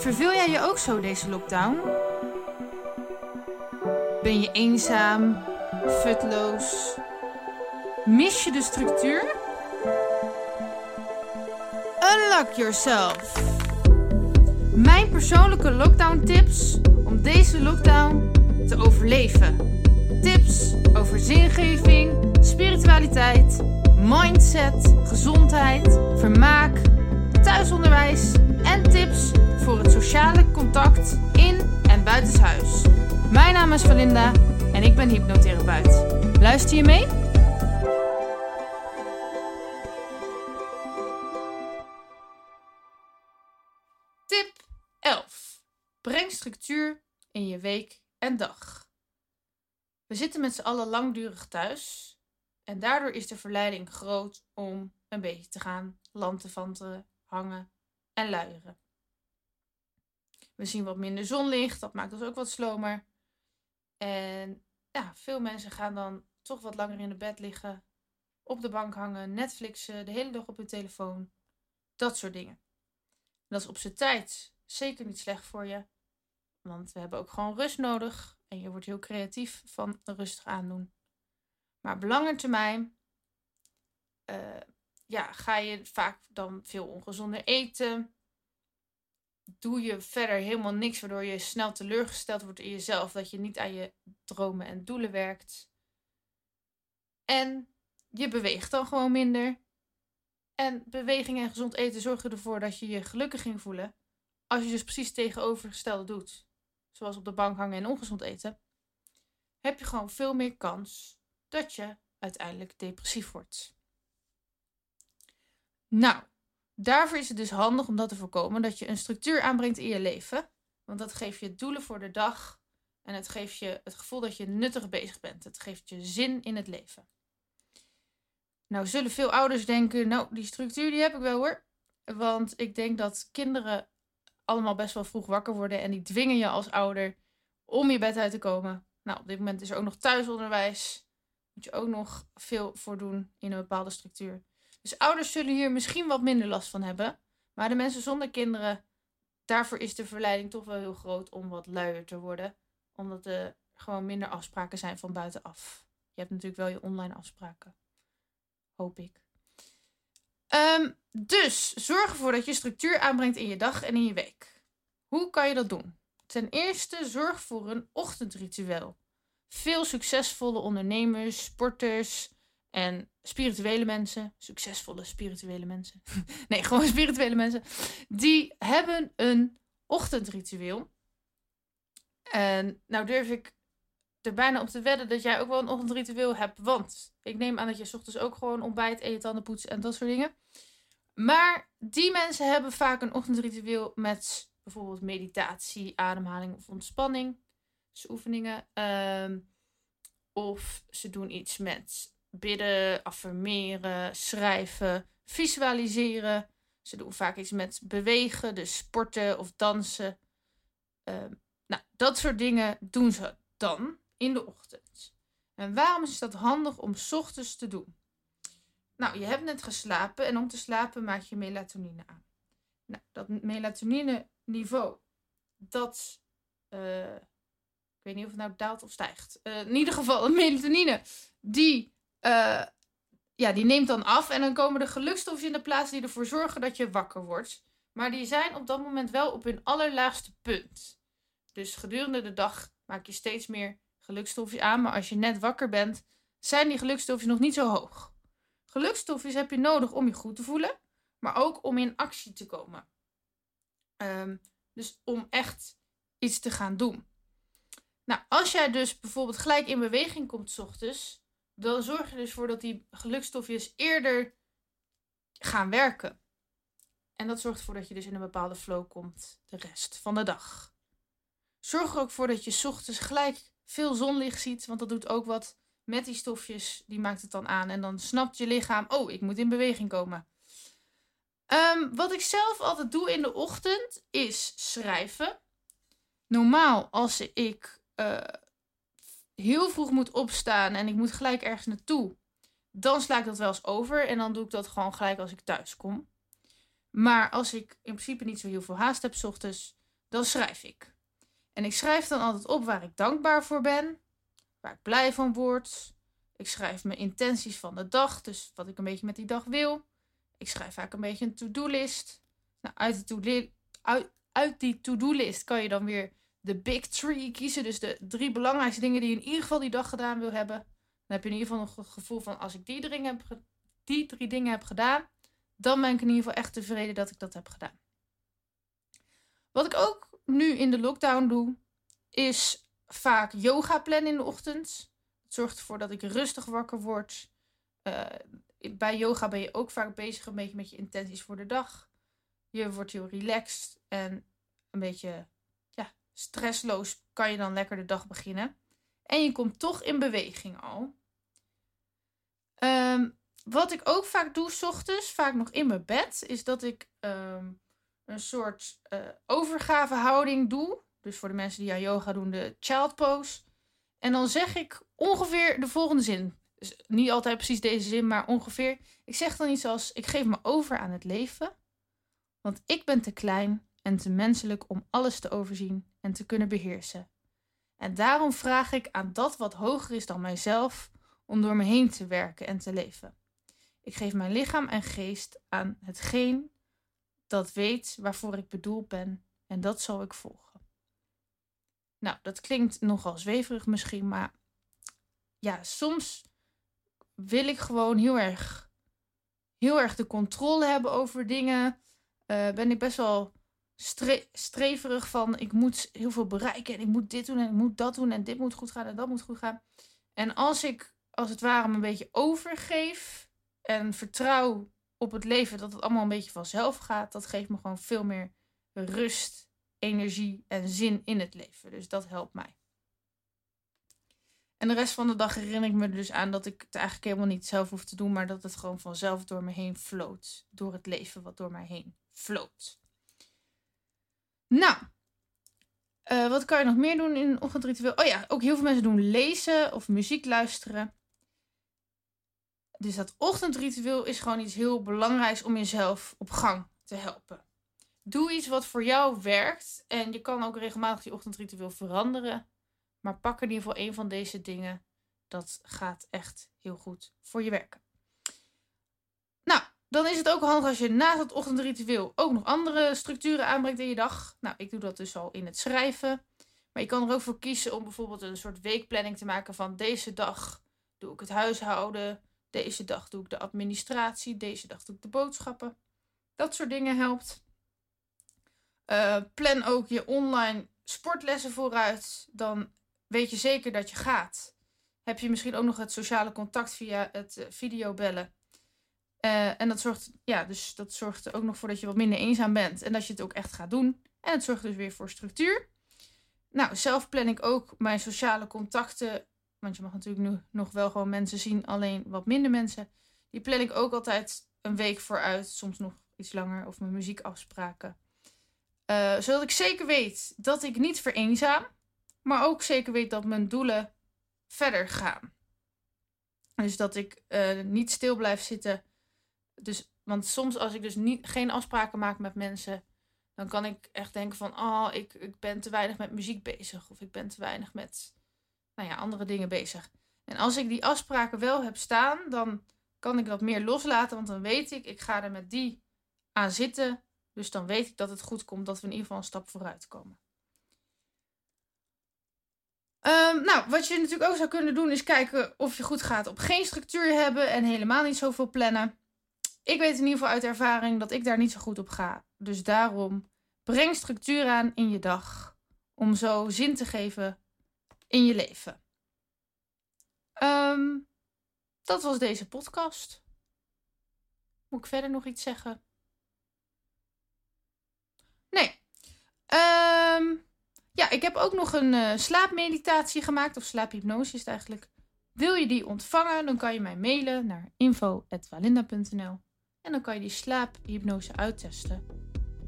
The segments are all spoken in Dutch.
Verveel jij je ook zo deze lockdown? Ben je eenzaam, futloos? Mis je de structuur? Unlock yourself! Mijn persoonlijke lockdown tips om deze lockdown te overleven. Tips over zingeving, spiritualiteit, mindset, gezondheid, vermaak, thuisonderwijs en tips voor het sociale contact in en buitenshuis. Mijn naam is Valinda en ik ben hypnotherapeut. Luister je mee? Tip 11. Breng structuur in je week en dag. We zitten met z'n allen langdurig thuis en daardoor is de verleiding groot om een beetje te gaan lantefanten, hangen en luieren. We zien wat minder zonlicht, dat maakt ons ook wat slomer. En ja, veel mensen gaan dan toch wat langer in de bed liggen, op de bank hangen, Netflixen, de hele dag op hun telefoon. Dat soort dingen. dat is op zijn tijd zeker niet slecht voor je, want we hebben ook gewoon rust nodig en je wordt heel creatief van rustig aandoen. Maar op lange termijn uh, ja, ga je vaak dan veel ongezonder eten. Doe je verder helemaal niks, waardoor je snel teleurgesteld wordt in jezelf, dat je niet aan je dromen en doelen werkt. En je beweegt dan gewoon minder. En beweging en gezond eten zorgen ervoor dat je je gelukkig ging voelen. Als je dus precies tegenovergestelde doet, zoals op de bank hangen en ongezond eten, heb je gewoon veel meer kans dat je uiteindelijk depressief wordt. Nou, daarvoor is het dus handig om dat te voorkomen dat je een structuur aanbrengt in je leven. Want dat geeft je doelen voor de dag en het geeft je het gevoel dat je nuttig bezig bent. Het geeft je zin in het leven. Nou zullen veel ouders denken, nou die structuur die heb ik wel hoor. Want ik denk dat kinderen allemaal best wel vroeg wakker worden en die dwingen je als ouder om je bed uit te komen. Nou, op dit moment is er ook nog thuisonderwijs. Moet je ook nog veel voor doen in een bepaalde structuur. Dus ouders zullen hier misschien wat minder last van hebben. Maar de mensen zonder kinderen, daarvoor is de verleiding toch wel heel groot om wat luier te worden. Omdat er gewoon minder afspraken zijn van buitenaf. Je hebt natuurlijk wel je online afspraken. Hoop ik. Um, dus zorg ervoor dat je structuur aanbrengt in je dag en in je week. Hoe kan je dat doen? Ten eerste zorg voor een ochtendritueel. Veel succesvolle ondernemers, sporters en spirituele mensen, succesvolle spirituele mensen, nee, gewoon spirituele mensen, die hebben een ochtendritueel. En nou durf ik er bijna op te wedden dat jij ook wel een ochtendritueel hebt. Want ik neem aan dat je ochtends ook gewoon ontbijt, eten, tanden poetsen en dat soort dingen. Maar die mensen hebben vaak een ochtendritueel met bijvoorbeeld meditatie, ademhaling of ontspanning. Dus oefeningen. Ehm, of ze doen iets met bidden, affirmeren, schrijven, visualiseren. Ze doen vaak iets met bewegen, dus sporten of dansen. Ehm, nou, dat soort dingen doen ze dan in de ochtend. En waarom is dat handig om s ochtends te doen? Nou, je hebt net geslapen en om te slapen maak je melatonine aan. Nou, dat melatonine niveau, dat, uh, ik weet niet of het nou daalt of stijgt. Uh, in ieder geval, melatonine, die, uh, ja, die neemt dan af. En dan komen de gelukstofjes in de plaats die ervoor zorgen dat je wakker wordt. Maar die zijn op dat moment wel op hun allerlaagste punt. Dus gedurende de dag maak je steeds meer gelukstofjes aan. Maar als je net wakker bent, zijn die gelukstofjes nog niet zo hoog. Gelukstofjes heb je nodig om je goed te voelen, maar ook om in actie te komen. Um, dus om echt iets te gaan doen. Nou, als jij dus bijvoorbeeld gelijk in beweging komt ochtends, dan zorg je dus voor dat die gelukstofjes eerder gaan werken. En dat zorgt ervoor dat je dus in een bepaalde flow komt de rest van de dag. Zorg er ook voor dat je ochtends gelijk veel zonlicht ziet, want dat doet ook wat met die stofjes. Die maakt het dan aan en dan snapt je lichaam, oh, ik moet in beweging komen. Um, wat ik zelf altijd doe in de ochtend is schrijven. Normaal als ik uh, heel vroeg moet opstaan en ik moet gelijk ergens naartoe, dan sla ik dat wel eens over en dan doe ik dat gewoon gelijk als ik thuis kom. Maar als ik in principe niet zo heel veel haast heb ochtends, dan schrijf ik. En ik schrijf dan altijd op waar ik dankbaar voor ben, waar ik blij van word. Ik schrijf mijn intenties van de dag, dus wat ik een beetje met die dag wil. Ik schrijf vaak een beetje een to-do-list. Nou, uit die to-do-list kan je dan weer de big three kiezen. Dus de drie belangrijkste dingen die je in ieder geval die dag gedaan wil hebben. Dan heb je in ieder geval het gevoel van als ik die, drie heb, die drie dingen heb gedaan, dan ben ik in ieder geval echt tevreden dat ik dat heb gedaan. Wat ik ook nu in de lockdown doe, is vaak yoga plannen in de ochtend. Het zorgt ervoor dat ik rustig wakker word. Uh, bij yoga ben je ook vaak bezig een beetje met je intenties voor de dag. Je wordt heel relaxed en een beetje stressloos kan je dan lekker de dag beginnen. En je komt toch in beweging al. Um, wat ik ook vaak doe, s ochtends, vaak nog in mijn bed, is dat ik um, een soort uh, overgavehouding doe. Dus voor de mensen die aan yoga doen, de child pose. En dan zeg ik ongeveer de volgende zin. Dus niet altijd precies deze zin, maar ongeveer. Ik zeg dan iets als: Ik geef me over aan het leven. Want ik ben te klein en te menselijk om alles te overzien en te kunnen beheersen. En daarom vraag ik aan dat wat hoger is dan mijzelf om door me heen te werken en te leven. Ik geef mijn lichaam en geest aan hetgeen dat weet waarvoor ik bedoeld ben en dat zal ik volgen. Nou, dat klinkt nogal zweverig misschien, maar ja, soms wil ik gewoon heel erg, heel erg de controle hebben over dingen. Uh, ben ik best wel stre streverig van ik moet heel veel bereiken en ik moet dit doen en ik moet dat doen en dit moet goed gaan en dat moet goed gaan. En als ik als het ware me een beetje overgeef en vertrouw op het leven dat het allemaal een beetje vanzelf gaat, dat geeft me gewoon veel meer rust, energie en zin in het leven. Dus dat helpt mij. En de rest van de dag herinner ik me dus aan dat ik het eigenlijk helemaal niet zelf hoef te doen, maar dat het gewoon vanzelf door me heen floot. Door het leven wat door mij heen floot. Nou, uh, wat kan je nog meer doen in een ochtendritueel? Oh ja, ook heel veel mensen doen lezen of muziek luisteren. Dus dat ochtendritueel is gewoon iets heel belangrijks om jezelf op gang te helpen. Doe iets wat voor jou werkt. En je kan ook regelmatig je ochtendritueel veranderen. Maar pak in ieder geval een van deze dingen. Dat gaat echt heel goed voor je werken. Dan is het ook handig als je naast het ochtendritueel ook nog andere structuren aanbrengt in je dag. Nou, ik doe dat dus al in het schrijven. Maar je kan er ook voor kiezen om bijvoorbeeld een soort weekplanning te maken van deze dag doe ik het huishouden. Deze dag doe ik de administratie. Deze dag doe ik de boodschappen. Dat soort dingen helpt. Uh, plan ook je online sportlessen vooruit. Dan weet je zeker dat je gaat. Heb je misschien ook nog het sociale contact via het uh, videobellen. Uh, en dat zorgt, ja, dus dat zorgt er ook nog voor dat je wat minder eenzaam bent. En dat je het ook echt gaat doen. En het zorgt dus weer voor structuur. Nou, zelf plan ik ook mijn sociale contacten want je mag natuurlijk nu nog wel gewoon mensen zien, alleen wat minder mensen. Die plan ik ook altijd een week vooruit, soms nog iets langer, of mijn muziekafspraken. Uh, zodat ik zeker weet dat ik niet vereenzaam, maar ook zeker weet dat mijn doelen verder gaan. Dus dat ik uh, niet stil blijf zitten. Dus, want soms als ik dus niet, geen afspraken maak met mensen, dan kan ik echt denken van, oh, ik, ik ben te weinig met muziek bezig. Of ik ben te weinig met nou ja, andere dingen bezig. En als ik die afspraken wel heb staan, dan kan ik dat meer loslaten. Want dan weet ik, ik ga er met die aan zitten. Dus dan weet ik dat het goed komt, dat we in ieder geval een stap vooruit komen. Um, nou, wat je natuurlijk ook zou kunnen doen, is kijken of je goed gaat op geen structuur hebben en helemaal niet zoveel plannen. Ik weet in ieder geval uit ervaring dat ik daar niet zo goed op ga. Dus daarom breng structuur aan in je dag. Om zo zin te geven in je leven. Um, dat was deze podcast. Moet ik verder nog iets zeggen? Nee. Um, ja, ik heb ook nog een uh, slaapmeditatie gemaakt. Of slaaphypnose is het eigenlijk. Wil je die ontvangen, dan kan je mij mailen naar info.walinda.nl. En dan kan je die slaaphypnose uittesten.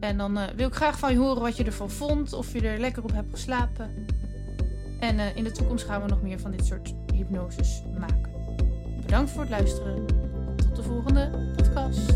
En dan uh, wil ik graag van je horen wat je ervan vond. Of je er lekker op hebt geslapen. En uh, in de toekomst gaan we nog meer van dit soort hypnoses maken. Bedankt voor het luisteren. Tot de volgende podcast.